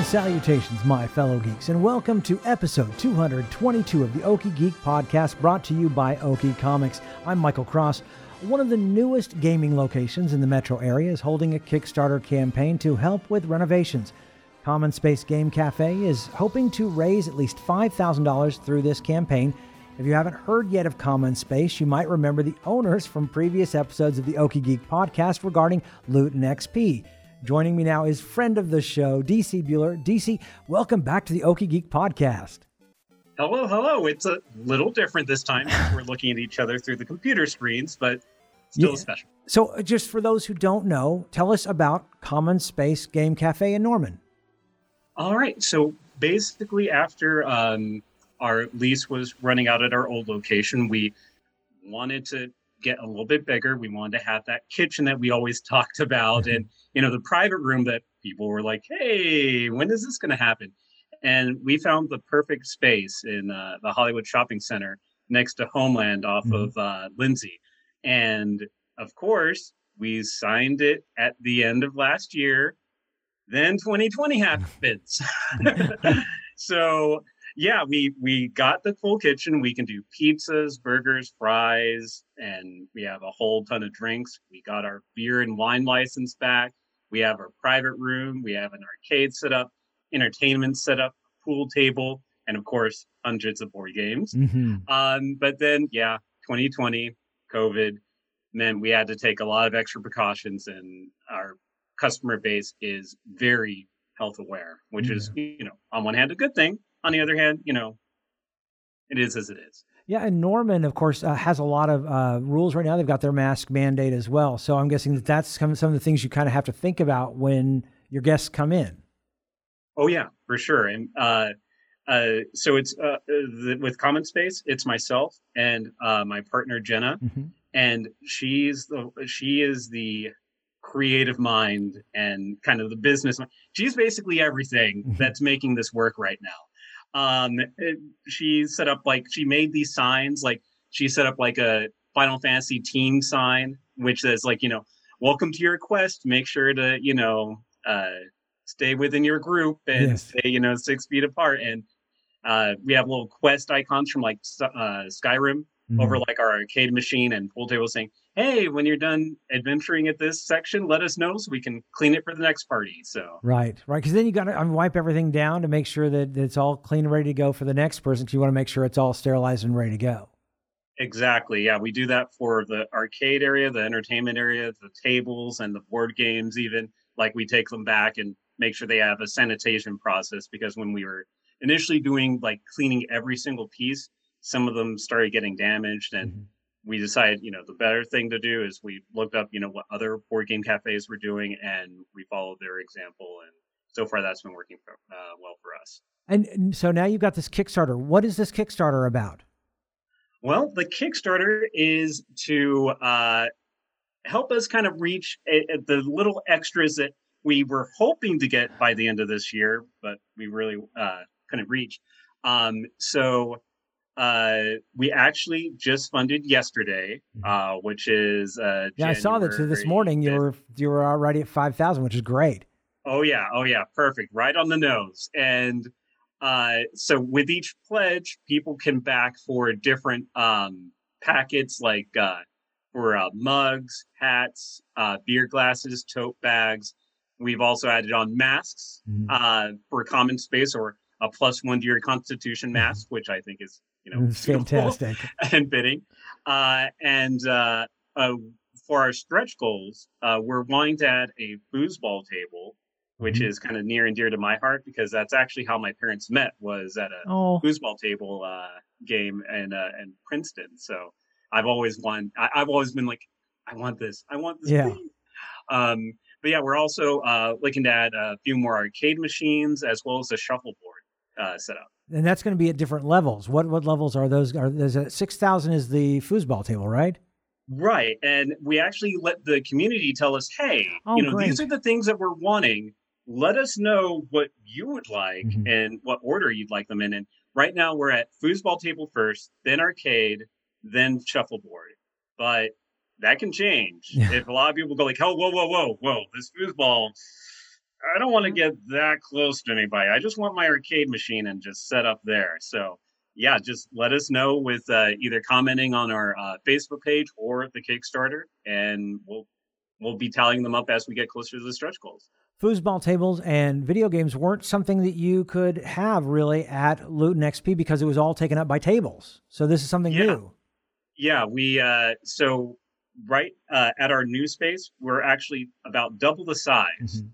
and salutations, my fellow geeks, and welcome to episode 222 of the Okie Geek podcast brought to you by Okie Comics. I'm Michael Cross. One of the newest gaming locations in the metro area is holding a Kickstarter campaign to help with renovations. Common Space Game Cafe is hoping to raise at least $5,000 through this campaign. If you haven't heard yet of Common Space, you might remember the owners from previous episodes of the Okie Geek podcast regarding loot and XP. Joining me now is friend of the show, DC Bueller. DC, welcome back to the Okie Geek podcast. Hello, hello. It's a little different this time. We're looking at each other through the computer screens, but still Yeah. special. So, uh, just for those who don't know, tell us about Common Space Game Cafe in Norman. All right. So basically, after um, our lease was running out at our old location, we wanted to get a little bit bigger. We wanted to have that kitchen that we always talked about, and you know, the private room that people were like, "Hey, when is this going to happen?" And we found the perfect space in uh, the Hollywood Shopping Center next to Homeland off Mhm. of uh, Lindsey, and of course, we signed it at the end of last year. Then 2020 happens. so yeah, we we got the full kitchen. We can do pizzas, burgers, fries, and we have a whole ton of drinks. We got our beer and wine license back. We have our private room. We have an arcade set up, entertainment set up, pool table, and of course, hundreds of board games. Mm-hmm. Um, but then, yeah, 2020, COVID meant we had to take a lot of extra precautions, and our customer base is very health aware, which is, you know, on one hand, a good thing. On the other hand, you know, it is as it is. Yeah, and Norman, of course, uh, has a lot of uh, rules right now. They've got their mask mandate as well. So I'm guessing that that's some, some of the things you kind of have to think about when your guests come in. Oh yeah, for sure. And uh, uh, so it's uh, the, with Common Space, it's myself and uh, my partner Jenna, Mm-hmm. and she's the she is the creative mind and kind of the business mind. She's basically everything Mhm. that's making this work right now. Um, it- she set up like she made these signs, like she set up like a Final Fantasy team sign, which says like you know, welcome to your quest. Make sure to you know uh, stay within your group and Yes. stay you know six feet apart. And uh, we have little quest icons from like uh, Skyrim Mm-hmm. over like our arcade machine and pool table saying, "Hey, when you're done adventuring at this section, let us know so we can clean it for the next party." So Right, right. Because then you got to um, wipe everything down to make sure that it's all clean and ready to go for the next person. Because you want to make sure it's all sterilized and ready to go. exactly, yeah, we do that for the arcade area, the entertainment area, the tables, and the board games. Even like we take them back and make sure they have a sanitation process because when we were initially doing like cleaning every single piece, some of them started getting damaged and Mhm. We decided, you know, the better thing to do is we looked up, you know, what other board game cafes were doing, and we followed their example. And so far, that's been working for, uh, well for us. And, and so now you've got this Kickstarter. What is this Kickstarter about? Well, the Kickstarter is to uh, help us kind of reach a, a- the little extras that we were hoping to get by the end of this year, but we really uh, couldn't reach. Um, so uh, we actually just funded yesterday, Mhm. uh, which is uh, Yeah, I saw that. So this morning you 5th. were you were already at five thousand, which is great. Oh yeah, oh yeah, perfect, right on the nose. And uh, so with each pledge, people can back for different um, packets, like uh, for uh, mugs, hats, uh, beer glasses, tote bags. We've also added on masks Mhm. uh, for a common space or a plus one to your Constitution mask, which I think is you know fantastic. and bidding. Uh, and uh, uh, for our stretch goals, uh, we're wanting to add a foosball table, which Mhm. is kind of near and dear to my heart because that's actually how my parents met was at a Oh, foosball table uh, game in uh, in Princeton. So I've always wanted. I, have always been like, I want this. I want this. Yeah. Um, but yeah, we're also uh, looking to add a few more arcade machines as well as a shuffleboard uh, set up. And that's going to be at different levels. What what levels are those? Are there's a six thousand is the foosball table, right? Right, and we actually let the community tell us, hey, Oh, you know, great. these are the things that we're wanting. Let us know what you would like Mhm. and what order you'd like them in. And right now we're at foosball table first, then arcade, then shuffleboard. But that can change. Yeah. If a lot of people go like, oh, whoa, whoa, whoa, whoa, this foosball, I don't want to get that close to anybody. I just want my arcade machine and just set up there. So yeah, just let us know with uh, either commenting on our uh, Facebook page or the Kickstarter, and we'll we'll be tallying them up as we get closer to the stretch goals. Foosball tables and video games weren't something that you could have really at Loot and XP because it was all taken up by tables. So this is something Yeah. new. Yeah, we uh, so right uh, at our new space, we're actually about double the size Mhm.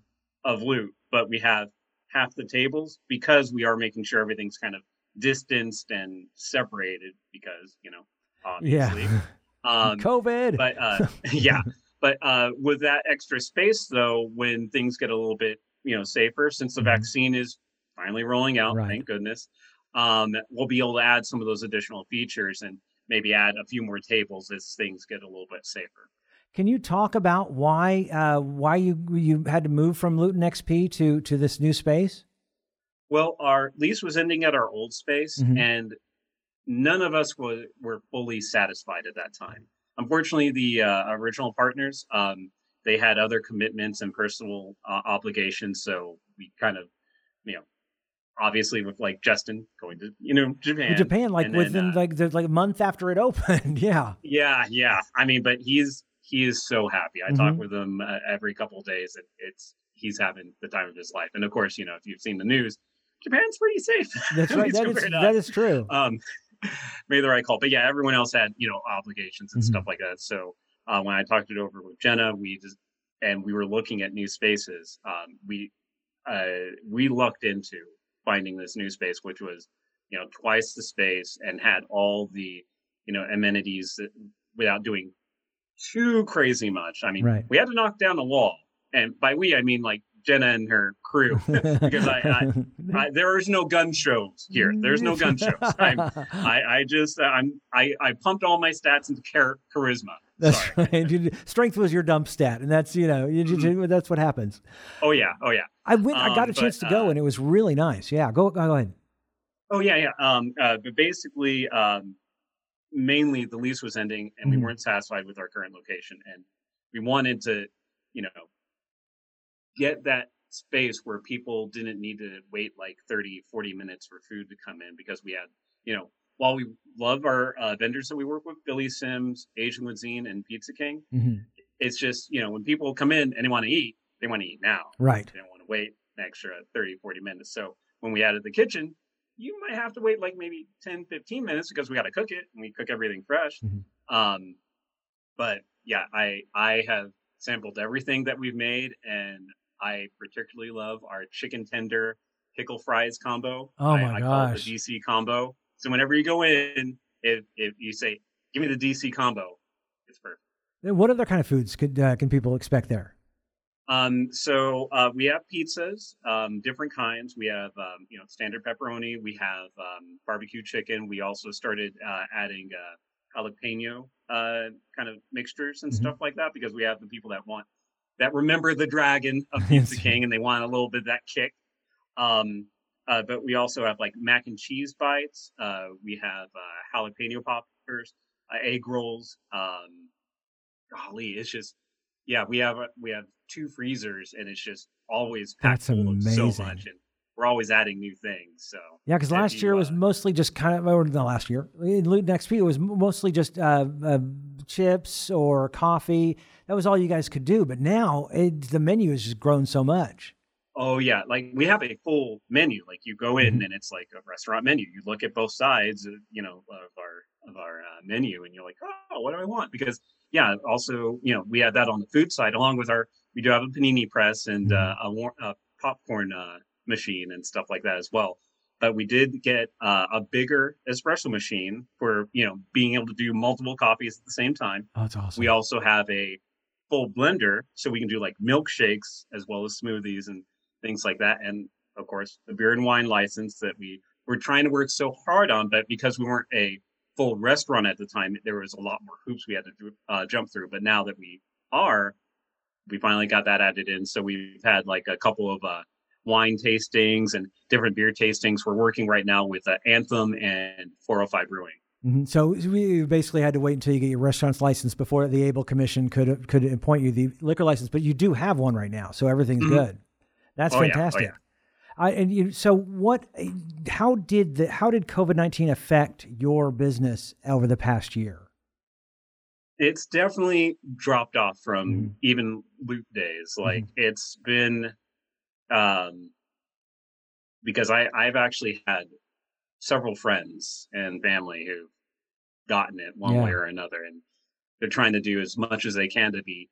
Of Loot, but we have half the tables because we are making sure everything's kind of distanced and separated because you know obviously. Yeah. Um, COVID. but uh, yeah but uh, with that extra space though when things get a little bit you know safer since the Mhm. vaccine is finally rolling out Right. thank goodness um, we'll be able to add some of those additional features and maybe add a few more tables as things get a little bit safer Can you talk about why uh, why you you had to move from Loot and XP to to this new space? well our lease was ending at our old space Mhm. and none of us were, were fully satisfied at that time unfortunately the uh, original partners um, they had other commitments and personal uh, obligations so we kind of you know obviously with like justin going to you know japan Japan, like then, within uh, like the, like a month after it opened. yeah. yeah yeah i mean but he's he is so happy i Mhm. talk with him uh, every couple of days and it's he's having the time of his life and of course you know if you've seen the news japan's pretty safe That's right. That is that is true. um made the right call but yeah everyone else had you know obligations and Mhm. stuff like that so uh, when i talked it over with jenna we just and we were looking at new spaces um we uh we lucked into finding this new space which was you know twice the space and had all the you know amenities that, without doing too crazy much i mean Right. we had to knock down the wall and by we i mean like jenna and her crew because I- I, there is no gun shows here. There's no gun shows. I'm, I, I just, I'm, I, I pumped all my stats into char- charisma. That's Sorry. right. Strength was your dump stat, and that's you know you, you- that's what happens. Oh yeah, oh yeah, I went. I got Um, a chance but, to go, uh, and it was really nice. Yeah, go go ahead. oh yeah, yeah. Um, uh, but basically, um, mainly the lease was ending, and we weren't satisfied with our current location, and we wanted to, you know, get that space where people didn't need to wait like 30 40 minutes for food to come in because we had you know while we love our uh, vendors that we work with billy sims asian cuisine and pizza king Mhm. it's just you know when people come in and they want to eat they want to eat now Right. they don't want to wait an extra 30 40 minutes so when we added the kitchen you might have to wait like maybe 10 15 minutes because we got to cook it and we cook everything fresh Mhm. um but yeah i i have sampled everything that we've made and i particularly love our chicken tender pickle fries combo Oh I, my I call it gosh. the dc combo so whenever you go in if if you say give me the dc combo it's perfect What other kind of foods could uh, can people expect there? Um, so uh, we have pizzas, um, different kinds. We have um, you know standard pepperoni. We have um, barbecue chicken. We also started uh, adding uh, jalapeno uh, kind of mixtures and Mhm. stuff like that because we have the people that want that remember the dragon of Pizza Yes. King and they want a little bit of that kick. Um, uh, but we also have like mac and cheese bites. Uh, we have uh, jalapeno poppers, uh, egg rolls. Um, golly, it's just yeah. We have we have two freezers, and it's just always packed That's full of so amazing. much, and we're always adding new things. So Yeah, because last year you, was uh, mostly just kind of, or not last year, Loot and XP, it was mostly just uh, uh, chips or coffee. That was all you guys could do. But now it, the menu has just grown so much. Oh yeah, like we have a full menu. Like you go in Mhm. and it's like a restaurant menu. You look at both sides, uh, you know, of our of our uh, menu, and you're like, oh, what do I want? Because yeah, also you know we have that on the food side, along with our we do have a panini press and uh, a, war- a popcorn uh, machine and stuff like that as well. but we did get uh, a bigger espresso machine for you know being able to do multiple coffees at the same time. Oh, that's awesome. We also have a full blender, so we can do like milkshakes as well as smoothies and things like that. And of course, the beer and wine license that we were trying to work so hard on, but because we weren't a full restaurant at the time, there was a lot more hoops we had to uh, jump through. But now that we are, we finally got that added in. So we've had like a couple of uh, wine tastings and different beer tastings. We're working right now with uh, Anthem and 405 Brewing. Mm-hmm. So we basically had to wait until you get your restaurant's license before the ABLE Commission could could appoint you the liquor license. But you do have one right now, so everything's mm-hmm. good. That's oh, fantastic. Yeah. Oh, yeah. I, and you, so what? How did the how did COVID nineteen affect your business over the past year? It's definitely dropped off from mm-hmm. even loot days. Like mm-hmm. it's been, um, because I I've actually had several friends and family who've gotten it one yeah. way or another, and they're trying to do as much as they can to be,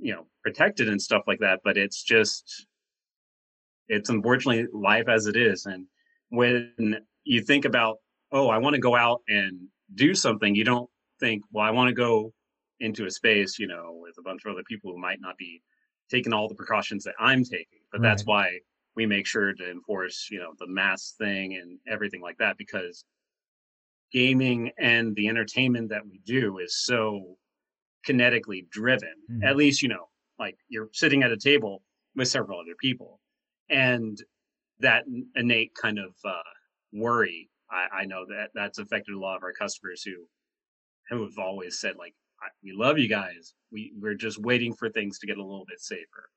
you know, protected and stuff like that. But it's just it's unfortunately life as it is. And when you think about, oh, I want to go out and do something, you don't think, well, I want to go into a space, you know, with a bunch of other people who might not be taking all the precautions that I'm taking. But right. that's why we make sure to enforce, you know, the mask thing and everything like that because gaming and the entertainment that we do is so kinetically driven. Mm-hmm. At least, you know, like you're sitting at a table with several other people and that innate kind of uh, worry I, I, know that that's affected a lot of our customers who who have always said like we love you guys we we're just waiting for things to get a little bit safer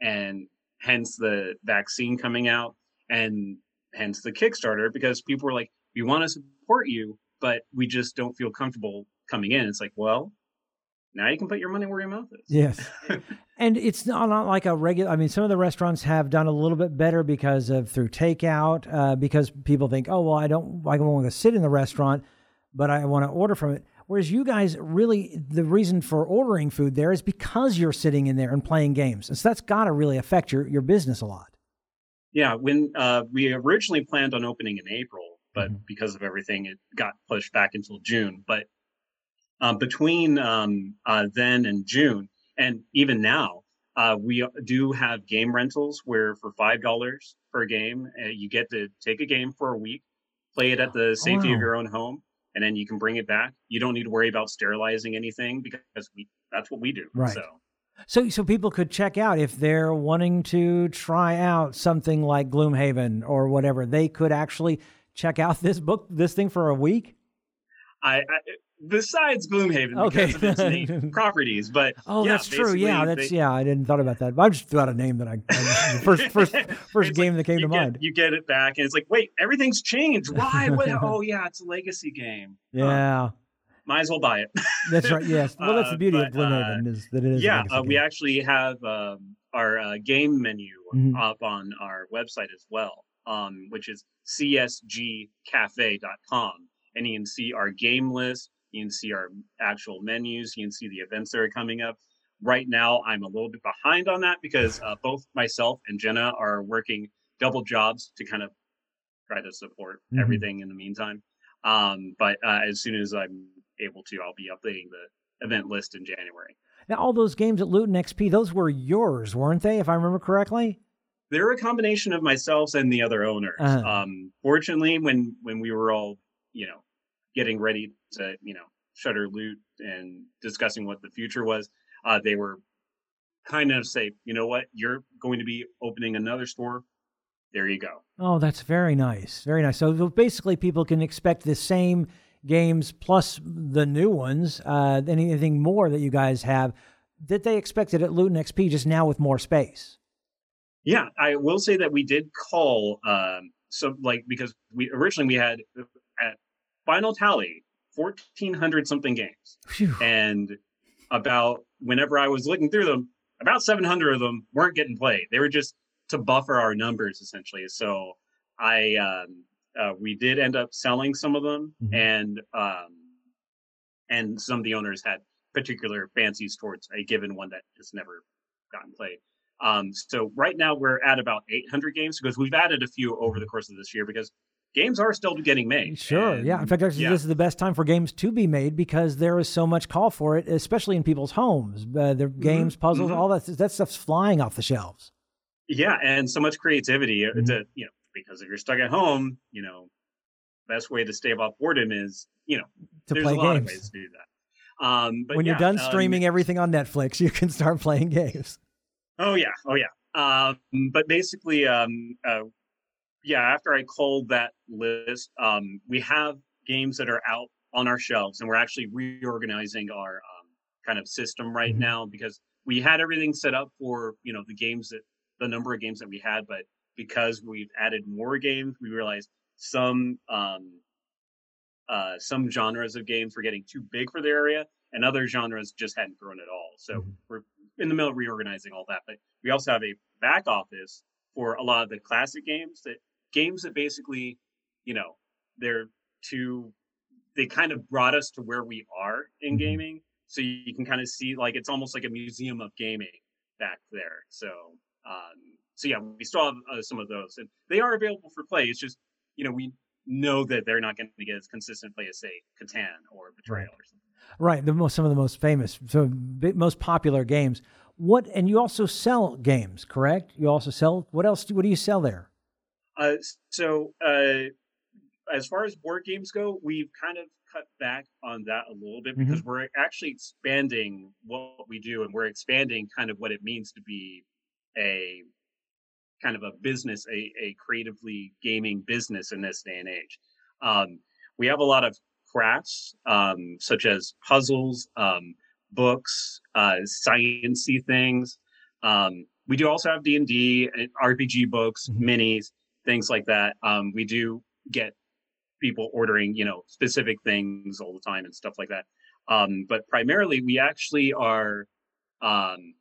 and hence the vaccine coming out and hence the kickstarter because people were like we want to support you but we just don't feel comfortable coming in it's like well now you can put your money where your mouth is. Yes. and it's not, not like a regular, I mean, some of the restaurants have done a little bit better because of through takeout, uh, because people think, oh, well, I don't, I don't want to sit in the restaurant, but I want to order from it. Whereas you guys really, the reason for ordering food there is because you're sitting in there and playing games. And so that's got to really affect your, your business a lot. Yeah. When uh, we originally planned on opening in April, but mm-hmm. because of everything, it got pushed back until June. But um, between um, uh, then and June, and even now, uh, we do have game rentals where for five dollars per game, uh, you get to take a game for a week, play it at the safety wow. of your own home, and then you can bring it back. You don't need to worry about sterilizing anything because we that's what we do. Right. So. So, so people could check out if they're wanting to try out something like Gloomhaven or whatever. They could actually check out this book, this thing for a week. I, I besides Gloomhaven okay. because of its properties. But oh, yeah, that's true. Yeah, that's they, yeah. I didn't thought about that. I just threw out a name that I, I first first first game like, that came to get, mind. You get it back, and it's like, wait, everything's changed. Why? What? oh, yeah, it's a legacy game. Yeah. might as well buy it. that's right. Yes. Well, that's the beauty uh, but, of Gloomhaven uh, is that it is. Yeah, uh, we actually have um, our uh, game menu mm-hmm. up on our website as well, um, which is csgcafe.com and you can see our game list you can see our actual menus. You can see the events that are coming up. Right now, I'm a little bit behind on that because uh, both myself and Jenna are working double jobs to kind of try to support mm-hmm. everything in the meantime. Um, but uh, as soon as I'm able to, I'll be updating the event list in January. Now, all those games at Loot and XP, those were yours, weren't they? If I remember correctly. They're a combination of myself and the other owners. Uh-huh. Um, fortunately, when when we were all, you know, getting ready to, you know, shutter loot and discussing what the future was, uh, they were kind of say, you know what, you're going to be opening another store. There you go. Oh, that's very nice. Very nice. So basically, people can expect the same games plus the new ones, uh, anything more that you guys have that they expected at Loot and XP, just now with more space. Yeah, I will say that we did call um, so like because we originally we had at final tally 1400 something games Phew. and about whenever i was looking through them about 700 of them weren't getting played they were just to buffer our numbers essentially so i um, uh, we did end up selling some of them mm-hmm. and um, and some of the owners had particular fancies towards a given one that just never gotten played um, so right now we're at about 800 games because we've added a few over the course of this year because games are still getting made. Sure, and, yeah. In fact, actually, yeah. this is the best time for games to be made because there is so much call for it, especially in people's homes. Uh, the games, puzzles, mhm. all that that stuff's flying off the shelves. yeah, and so much creativity. uh, Mhm. To you know, because if you're stuck at home, you know, best way to stave off boredom is you know To there's play a lot games. of ways to do that. Um, but when you're yeah, done um, streaming everything on Netflix, you can start playing games. Oh yeah, oh yeah. Um, but basically, um, uh, yeah. After I culled that list, um, we have games that are out on our shelves, and we're actually reorganizing our um, kind of system right Mhm. now because we had everything set up for you know the games that the number of games that we had, but because we've added more games, we realized some um, uh, some genres of games were getting too big for the area, and other genres just hadn't grown at all. So Mhm. we're in the middle of reorganizing all that. But we also have a back office for a lot of the classic games that games that basically, you know, they're too they kind of brought us to where we are in Mhm. gaming. So you, can kind of see like it's almost like a museum of gaming back there. So um so yeah, we still have uh, some of those and they are available for play. It's just, you know, we know that they're not going to get as consistent play as say Catan or Betrayal or something. Right, the most some of the most famous, so most popular games. What and you also sell games, correct? You also sell what else? do- What do you sell there? Uh, so uh, as far as board games go, we've kind of cut back on that a little bit because we're actually expanding what we do, and we're expanding kind of what it means to be a kind of a business, a, a creatively gaming business in this day and age. Um, we have a lot of crafts, um, such as puzzles, um, books, uh, sciencey things. Um, we do also have D and D, RPG books, Mhm. minis, things like that. Um, we do get people ordering, you know, specific things all the time and stuff like that. Um, but primarily, we actually are um,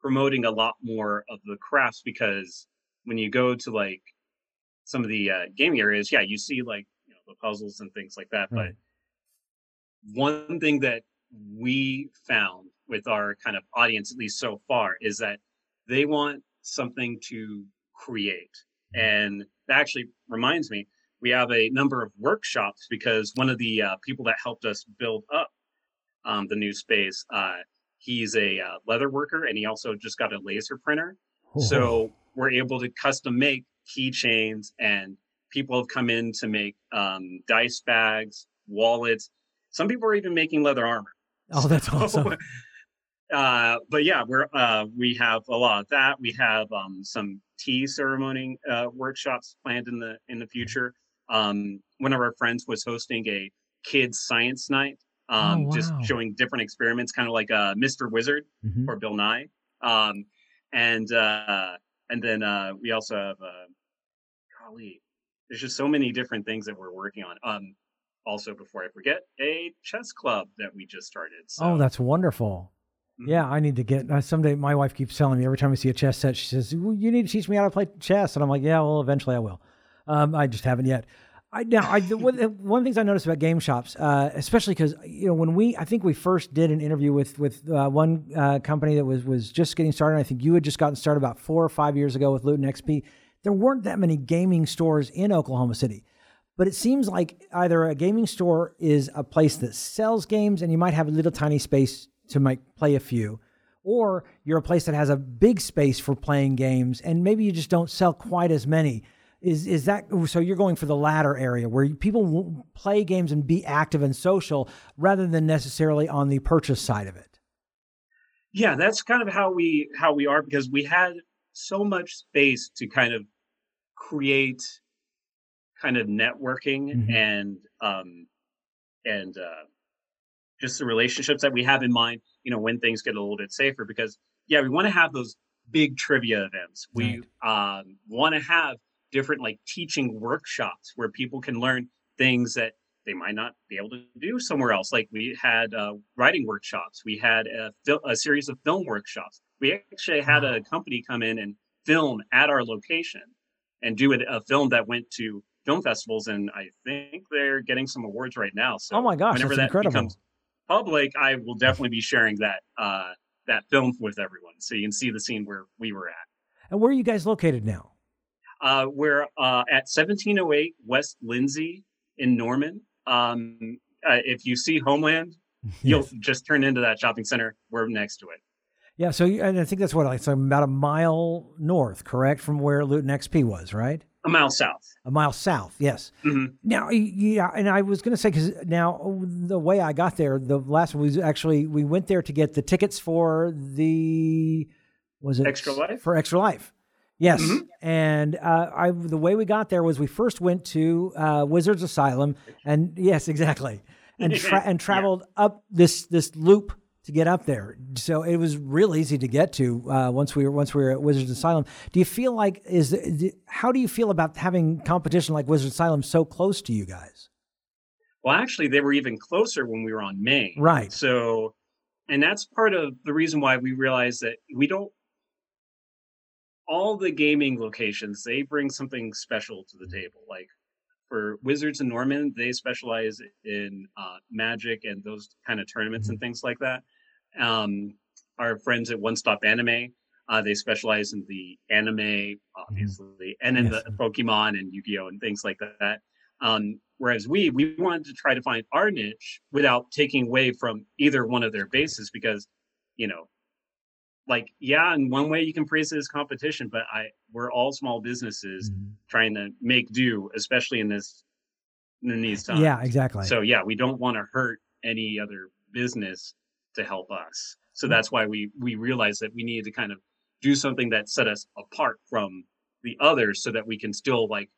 promoting a lot more of the crafts because when you go to like some of the uh, gaming areas, yeah, you see like you know the puzzles and things like that. Right. But one thing that we found with our kind of audience, at least so far, is that they want something to create. And that actually reminds me, we have a number of workshops because one of the uh, people that helped us build up um, the new space, uh, he's a uh, leather worker and he also just got a laser printer. So we're able to custom make keychains, and people have come in to make um, dice bags, wallets. Some people are even making leather armor. oh, that's So, awesome. Uh, but yeah, we're uh, we have a lot of that. We have um, some tea ceremony uh, workshops planned in the in the future. Um, one of our friends was hosting a kids science night, um, just wow. showing different experiments, kind of like uh, Mr. Wizard Mhm. or Bill Nye. Um, and uh, and then uh, we also have uh, golly, there's just so many different things that we're working on. Um, also, before I forget, a chess club that we just started. So, Oh, that's wonderful. Mhm. Yeah, I need to get uh, someday. My wife keeps telling me every time I see a chess set, she says, well, "You need to teach me how to play chess," and I'm like, "Yeah, well, eventually I will." Um, I just haven't yet. I now, I one one of the things I noticed about game shops, uh, especially because you know when we, I think we first did an interview with with uh, one uh, company that was was just getting started. I think you had just gotten started about four or five years ago with Loot and XP. There weren't that many gaming stores in Oklahoma City. But it seems like either a gaming store is a place that sells games and you might have a little tiny space to make, play a few, or you're a place that has a big space for playing games and maybe you just don't sell quite as many. Is is that so? You're going for the latter area where people will play games and be active and social rather than necessarily on the purchase side of it. yeah, that's kind of how we how we are because we had so much space to kind of create kind of networking Mhm. and um and uh just the relationships that we have in mind you know when things get a little bit safer because yeah we want to have those big trivia events. We um want to have different like teaching workshops where people can learn things that they might not be able to do somewhere else. Like we had uh, writing workshops. We had a, fil- a series of film workshops. We actually had a company come in and film at our location and do a, a film that went to film festivals and i think they're getting some awards right now. So oh my gosh, whenever that's that incredible! becomes public i will definitely be sharing that uh that film with everyone so you can see the scene where we were at and where are you guys located now? Uh, we're uh, at 1708 West Lindsey in Norman. Um, uh, if you see Homeland, you'll just turn into that shopping center. We're next to it. Yeah, so and I think that's what like so about a mile north, correct, from where Loot and XP was, right? A mile south. A mile south, yes. Mm-hmm. Now, yeah, and I was going to say because now the way I got there, the last one was actually we went there to get the tickets for the was it Extra Life for Extra Life. Yes, mm-hmm. and uh, I the way we got there was we first went to uh, Wizards Asylum, and yes, exactly, and tra- and traveled yeah. up this this loop to get up there. So it was real easy to get to uh, once we were once we were at Wizards Asylum. Do you feel like is how do you feel about having competition like Wizards Asylum so close to you guys? Well, actually, they were even closer when we were on Main. Right. So, and that's part of the reason why we realized that we don't. All the gaming locations they bring something special to the table. Like for Wizards and Norman, they specialize in uh, Magic and those kind of tournaments and mm-hmm. things like that. Um, our friends at One Stop Anime, uh, they specialize in the anime, mm-hmm. obviously, and in yes. the Pokemon and Yu-Gi-Oh and things like that. Um, whereas we we wanted to try to find our niche without taking away from either one of their bases because, you know, like yeah, in one way you can praise it as competition, but I we're all small businesses mm-hmm. trying to make do, especially in this in these times. Yeah, exactly. So yeah, we don't want to hurt any other business to help us. So that's why we we realized that we needed to kind of do something that set us apart from the others so that we can still like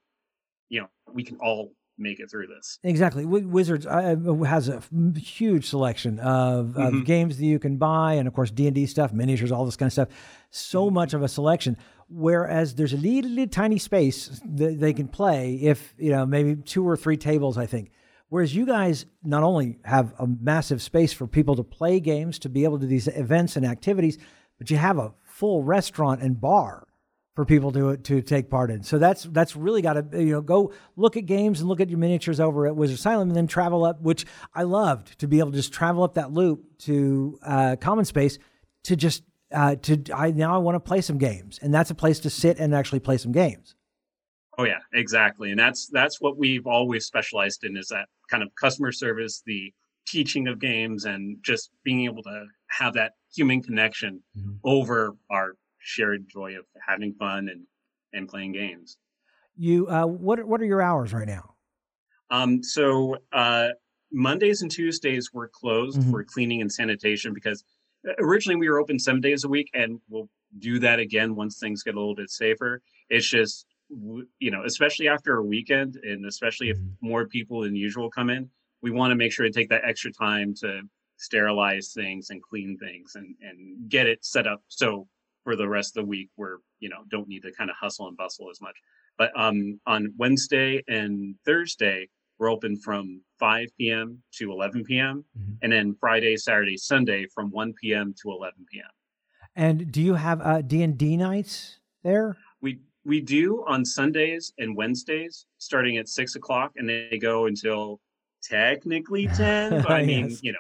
you know we can all make it through this exactly wizards has a huge selection of, of mm-hmm. games that you can buy and of course d&d stuff miniatures all this kind of stuff so mm-hmm. much of a selection whereas there's a little, little tiny space that they can play if you know maybe two or three tables i think Whereas you guys not only have a massive space for people to play games, to be able to do these events and activities, but you have a full restaurant and bar for people to to take part in. So that's that's really got to you know go look at games and look at your miniatures over at Wizard Asylum, and then travel up, which I loved to be able to just travel up that loop to uh, Common Space to just uh, to I now I want to play some games, and that's a place to sit and actually play some games. Oh yeah, exactly. And that's that's what we've always specialized in is that kind of customer service, the teaching of games and just being able to have that human connection mm-hmm. over our shared joy of having fun and and playing games. You uh what what are your hours right now? Um so uh Mondays and Tuesdays were closed mm-hmm. for cleaning and sanitation because originally we were open 7 days a week and we'll do that again once things get a little bit safer. It's just you know, especially after a weekend, and especially if mm-hmm. more people than usual come in, we want to make sure to take that extra time to sterilize things and clean things and and get it set up so for the rest of the week we're you know don't need to kind of hustle and bustle as much. But um, on Wednesday and Thursday we're open from 5 p.m. to 11 p.m. Mm-hmm. and then Friday, Saturday, Sunday from 1 p.m. to 11 p.m. And do you have uh, D and D nights there? We we do on Sundays and Wednesdays, starting at six o'clock, and they go until technically ten. But I mean, yes. you know,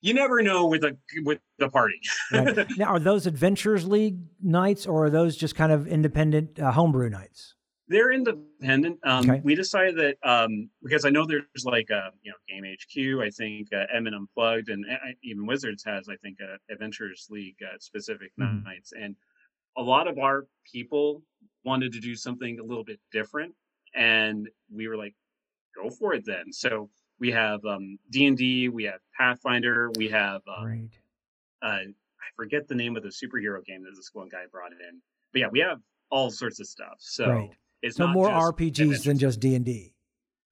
you never know with a with the party. right. Now, are those Adventures League nights, or are those just kind of independent uh, homebrew nights? They're independent. Um, okay. We decided that um, because I know there's like a you know Game HQ, I think uh, M and Unplugged, and uh, even Wizards has I think uh, Adventures League uh, specific mm-hmm. nights, and a lot of our people wanted to do something a little bit different and we were like go for it then. So we have um d&d we have pathfinder we have um, right. uh, i forget the name of the superhero game that this one guy brought in but yeah we have all sorts of stuff. So right. it's so more rpgs than just d&d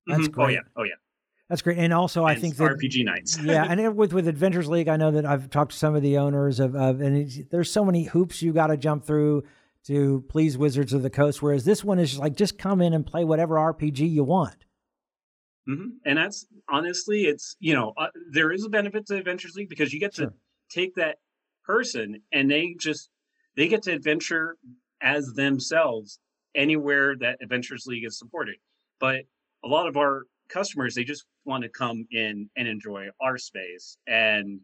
that's mm-hmm. great oh yeah. oh yeah that's great, and also and I think that RPG nights. yeah, and with with Adventures League, I know that I've talked to some of the owners of, of and there's so many hoops you got to jump through to please Wizards of the Coast. Whereas this one is like just come in and play whatever RPG you want. Mm-hmm. And that's honestly, it's you know uh, there is a benefit to Adventures League because you get to take that person and they just they get to adventure as themselves anywhere that Adventures League is supported. But a lot of our customers they just want to come in and enjoy our space and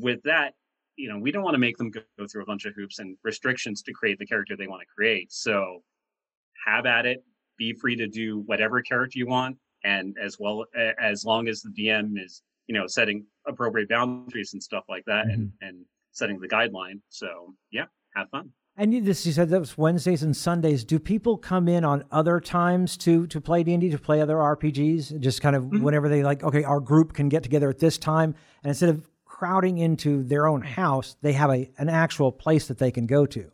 with that you know, we don't want to make them go, through a bunch of hoops and restrictions to create the character they want to create. So have at it. Be free to do whatever character you want, and as well as long as the DM is, you know, setting appropriate boundaries and stuff like that, mm-hmm. and and setting the guideline. So yeah, have fun. And you, this, you said that was Wednesdays and Sundays. Do people come in on other times to to play D and D to play other RPGs? Just kind of mm-hmm. whenever they like. Okay, our group can get together at this time, and instead of crowding into their own house, they have a an actual place that they can go to.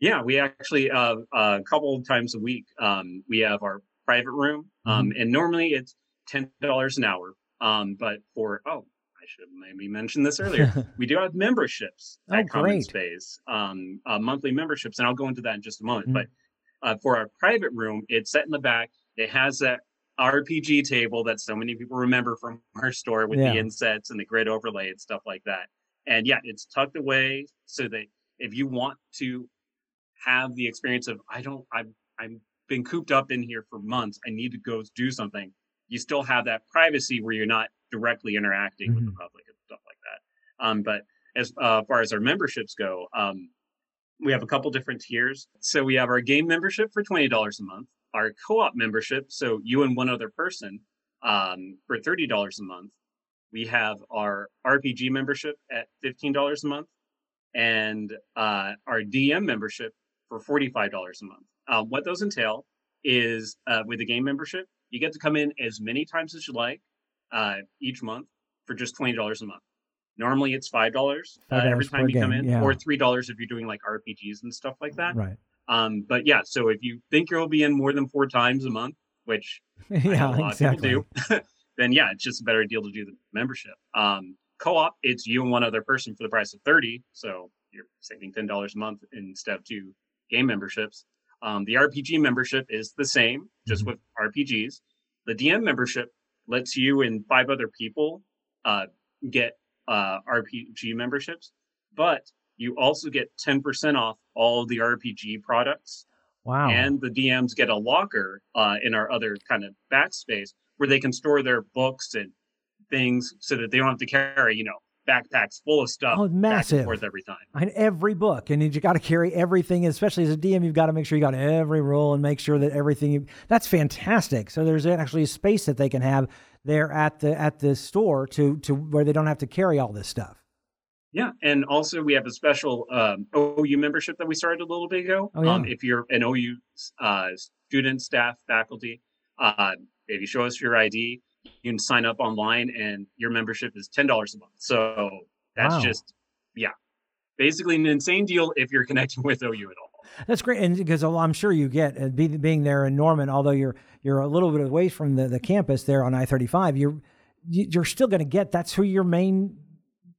Yeah, we actually uh, a couple of times a week um, we have our private room, um, mm-hmm. and normally it's ten dollars an hour. Um, but for oh, should maybe mentioned this earlier. we do have memberships oh, at Common Space, um, uh, monthly memberships, and I'll go into that in just a moment. Mm-hmm. But uh, for our private room, it's set in the back. It has that RPG table that so many people remember from our store with yeah. the insets and the grid overlay and stuff like that. And yeah, it's tucked away so that if you want to have the experience of I don't I've I'm been cooped up in here for months, I need to go do something. You still have that privacy where you're not directly interacting mm-hmm. with the mm-hmm. public and stuff like that. Um, but as uh, far as our memberships go, um, we have a couple different tiers. So we have our game membership for twenty dollars a month, our co-op membership, so you and one other person, um, for thirty dollars a month. We have our RPG membership at fifteen dollars a month, and uh, our DM membership for forty-five dollars a month. Uh, what those entail is uh, with the game membership, you get to come in as many times as you like uh, each month for just twenty dollars a month. Normally, it's five dollars uh, every time you game, come in, yeah. or three dollars if you're doing like RPGs and stuff like that. Right. Um, but yeah, so if you think you'll be in more than four times a month, which yeah, a lot exactly. of people do, then yeah, it's just a better deal to do the membership. Um, co-op, it's you and one other person for the price of thirty, so you're saving ten dollars a month instead of two game memberships. Um, the RPG membership is the same, just mm-hmm. with RPGs. The DM membership lets you and five other people uh, get uh, RPG memberships, but you also get 10% off all of the RPG products. Wow. And the DMs get a locker uh, in our other kind of backspace where they can store their books and things so that they don't have to carry, you know, backpacks full of stuff. Oh, massive. Back every time. And every book. And you got to carry everything, especially as a DM, you've got to make sure you got every rule and make sure that everything you, that's fantastic. So there's actually a space that they can have there at the at the store to to where they don't have to carry all this stuff. Yeah, and also we have a special um, OU membership that we started a little bit ago. Oh, yeah. Um, if you're an OU uh, student, staff, faculty, uh, if you show us your ID, you can sign up online and your membership is $10 a month. So that's wow. just, yeah, basically an insane deal if you're connecting with OU at all. That's great, and because I'm sure you get uh, being there in Norman, although you're you're a little bit away from the, the campus there on I-35, you're you're still going to get that's who your main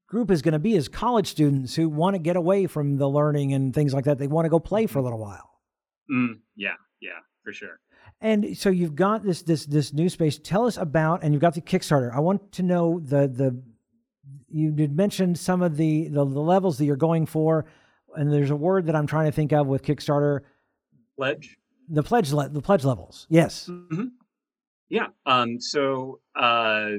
group is going to be is college students who want to get away from the learning and things like that. They want to go play for a little while. Mm, yeah, yeah, for sure. And so you've got this this this new space. Tell us about, and you've got the Kickstarter. I want to know the the you did mention some of the, the, the levels that you're going for, and there's a word that I'm trying to think of with Kickstarter. Pledge. The pledge le- the pledge levels. Yes. Mm-hmm. Yeah. Um. So, uh,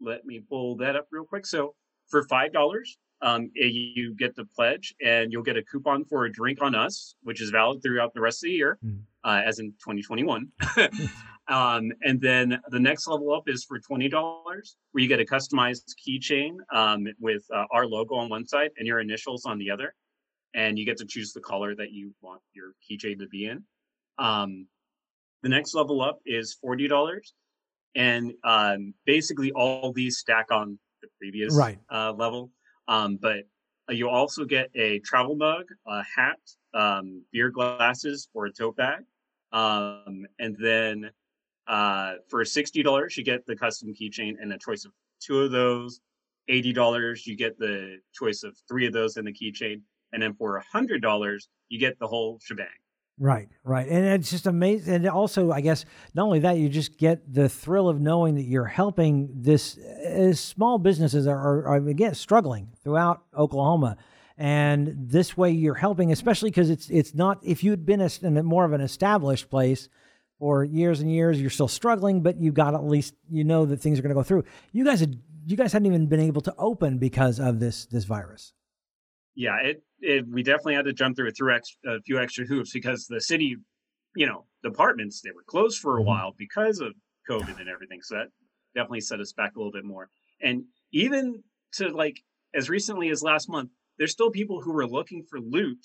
let me pull that up real quick. So, for five dollars, um, you get the pledge, and you'll get a coupon for a drink on us, which is valid throughout the rest of the year. Mm uh, as in 2021. um, and then the next level up is for $20, where you get a customized keychain um, with uh, our logo on one side and your initials on the other. And you get to choose the color that you want your keychain to be in. Um, the next level up is $40. And um, basically, all these stack on the previous right. uh, level. Um, but you also get a travel mug, a hat, um, beer glasses, or a tote bag. Um, and then uh, for sixty dollars, you get the custom keychain and a choice of two of those. Eighty dollars, you get the choice of three of those and the keychain. And then for hundred dollars, you get the whole shebang. Right, right. And it's just amazing. And also, I guess, not only that, you just get the thrill of knowing that you're helping this uh, as small businesses are, are, are again, struggling throughout Oklahoma and this way you're helping especially because it's it's not if you'd been a, in a more of an established place for years and years you're still struggling but you got at least you know that things are going to go through you guys had you guys hadn't even been able to open because of this this virus yeah it, it we definitely had to jump through a, through ex, a few extra hoops because the city you know, departments they were closed for a Mhm. while because of COVID and everything. So that definitely set us back a little bit more. And even to like as recently as last month, there's still people who were looking for loot.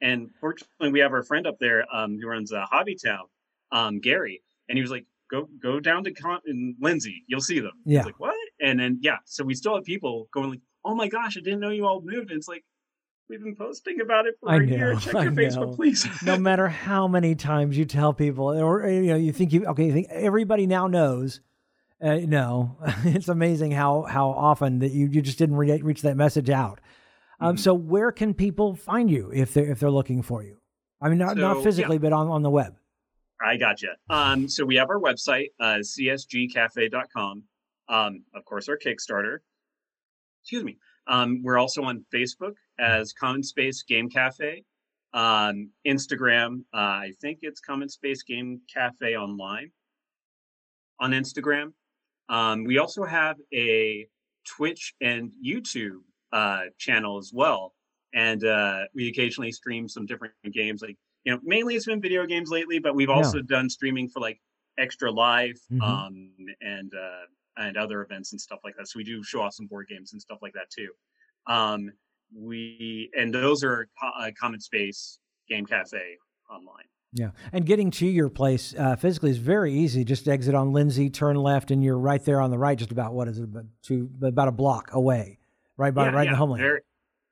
And fortunately, we have our friend up there um, who runs a uh, Hobby Town, um, Gary, and he was like, "Go go down to Con- in Lindsey, you'll see them." Yeah. was like, "What?" And then yeah, so we still have people going like, "Oh my gosh, I didn't know you all moved." And it's like, we've been posting about it for I a year. know, Check I your know. Facebook, please. no matter how many times you tell people, or you know, you think you okay, you think everybody now knows. Uh, no, it's amazing how how often that you, you just didn't re- reach that message out. Um, Mhm. So where can people find you if they're if they're looking for you? I mean, not So, not yeah. physically, but on on the web. I gotcha. Um, so we have our website, uh, csgcafe.com. Um, of course, our Kickstarter. Excuse me. Um, we're also on Facebook as Common Space Game Cafe. Um, Instagram, uh, I think it's Common Space Game Cafe online on Instagram. Um, we also have a Twitch and YouTube uh, channel as well. And uh, we occasionally stream some different games. Like, you know, mainly it's been video games lately, but we've Yeah. also done streaming for like Extra Life Mhm. um, and uh, and other events and stuff like that. So we do show off some board games and stuff like that too. Um, we and those are uh, Common Space Game Cafe online. Yeah, and getting to your place uh, physically is very easy. Just exit on Lindsey, turn left, and you're right there on the right. Just about what is it? About two, about a block away, right by right in the homeland. Very,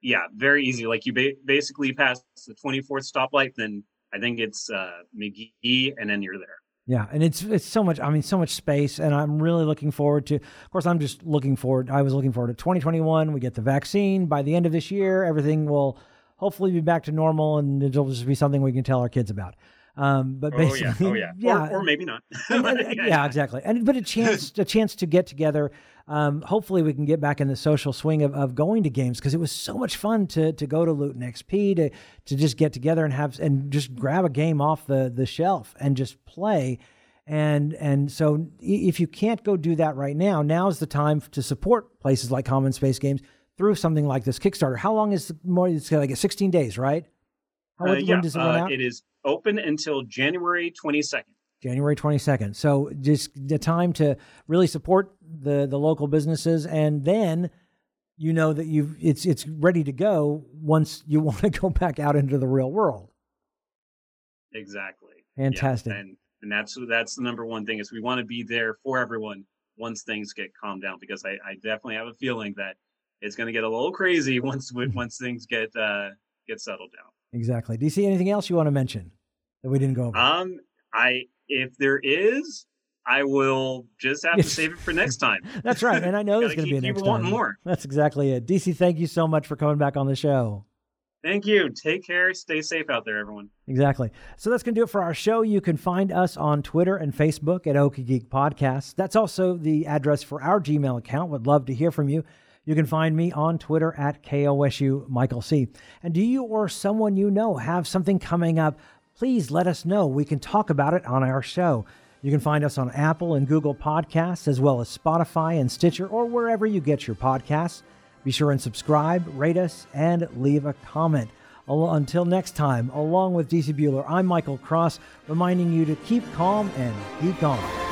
yeah, very easy. Like you ba- basically pass the 24th stoplight, then I think it's uh, McGee, and then you're there. Yeah, and it's it's so much. I mean, so much space, and I'm really looking forward to. Of course, I'm just looking forward. I was looking forward to 2021. We get the vaccine by the end of this year. Everything will hopefully be back to normal, and it'll just be something we can tell our kids about. Um, but Oh yeah, basically, oh yeah, yeah, Or, or maybe not. and- and- yeah, exactly. And but a chance, a chance to get together. Um, hopefully, we can get back in the social swing of, of going to games because it was so much fun to to go to Loot and XP to to just get together and have and just grab a game off the the shelf and just play. And and so if you can't go do that right now, now's the time to support places like Common Space Games through something like this Kickstarter. How long is the more? It's like 16 days, right? How, Uh, yeah, does it run uh, out? it is open until January 22nd. January 22nd. So just the time to really support the the local businesses and then you know that you've it's it's ready to go once you want to go back out into the real world. Exactly. Yeah, Fantastic. and and that's that's the number one thing is we want to be there for everyone once things get calmed down because I, I definitely have a feeling that it's going to get a little crazy once once things get uh, get settled down. Exactly. Do you see anything else you want to mention that we didn't go over? Um, I if there is, I will just have to save it for next time. That's right. And I know there's going to be a next wanting time. more. That's exactly it. DC, thank you so much for coming back on the show. Thank you. Take care. Stay safe out there, everyone. Exactly. So that's going to do it for our show. You can find us on Twitter and Facebook at Okie Geek Podcast. That's also the address for our Gmail account. Would love to hear from you. You can find me on Twitter at KOSU Michael C. And do you or someone you know have something coming up? Please let us know. We can talk about it on our show. You can find us on Apple and Google Podcasts, as well as Spotify and Stitcher, or wherever you get your podcasts. Be sure and subscribe, rate us, and leave a comment. Until next time, along with DC Bueller, I'm Michael Cross, reminding you to keep calm and geek on.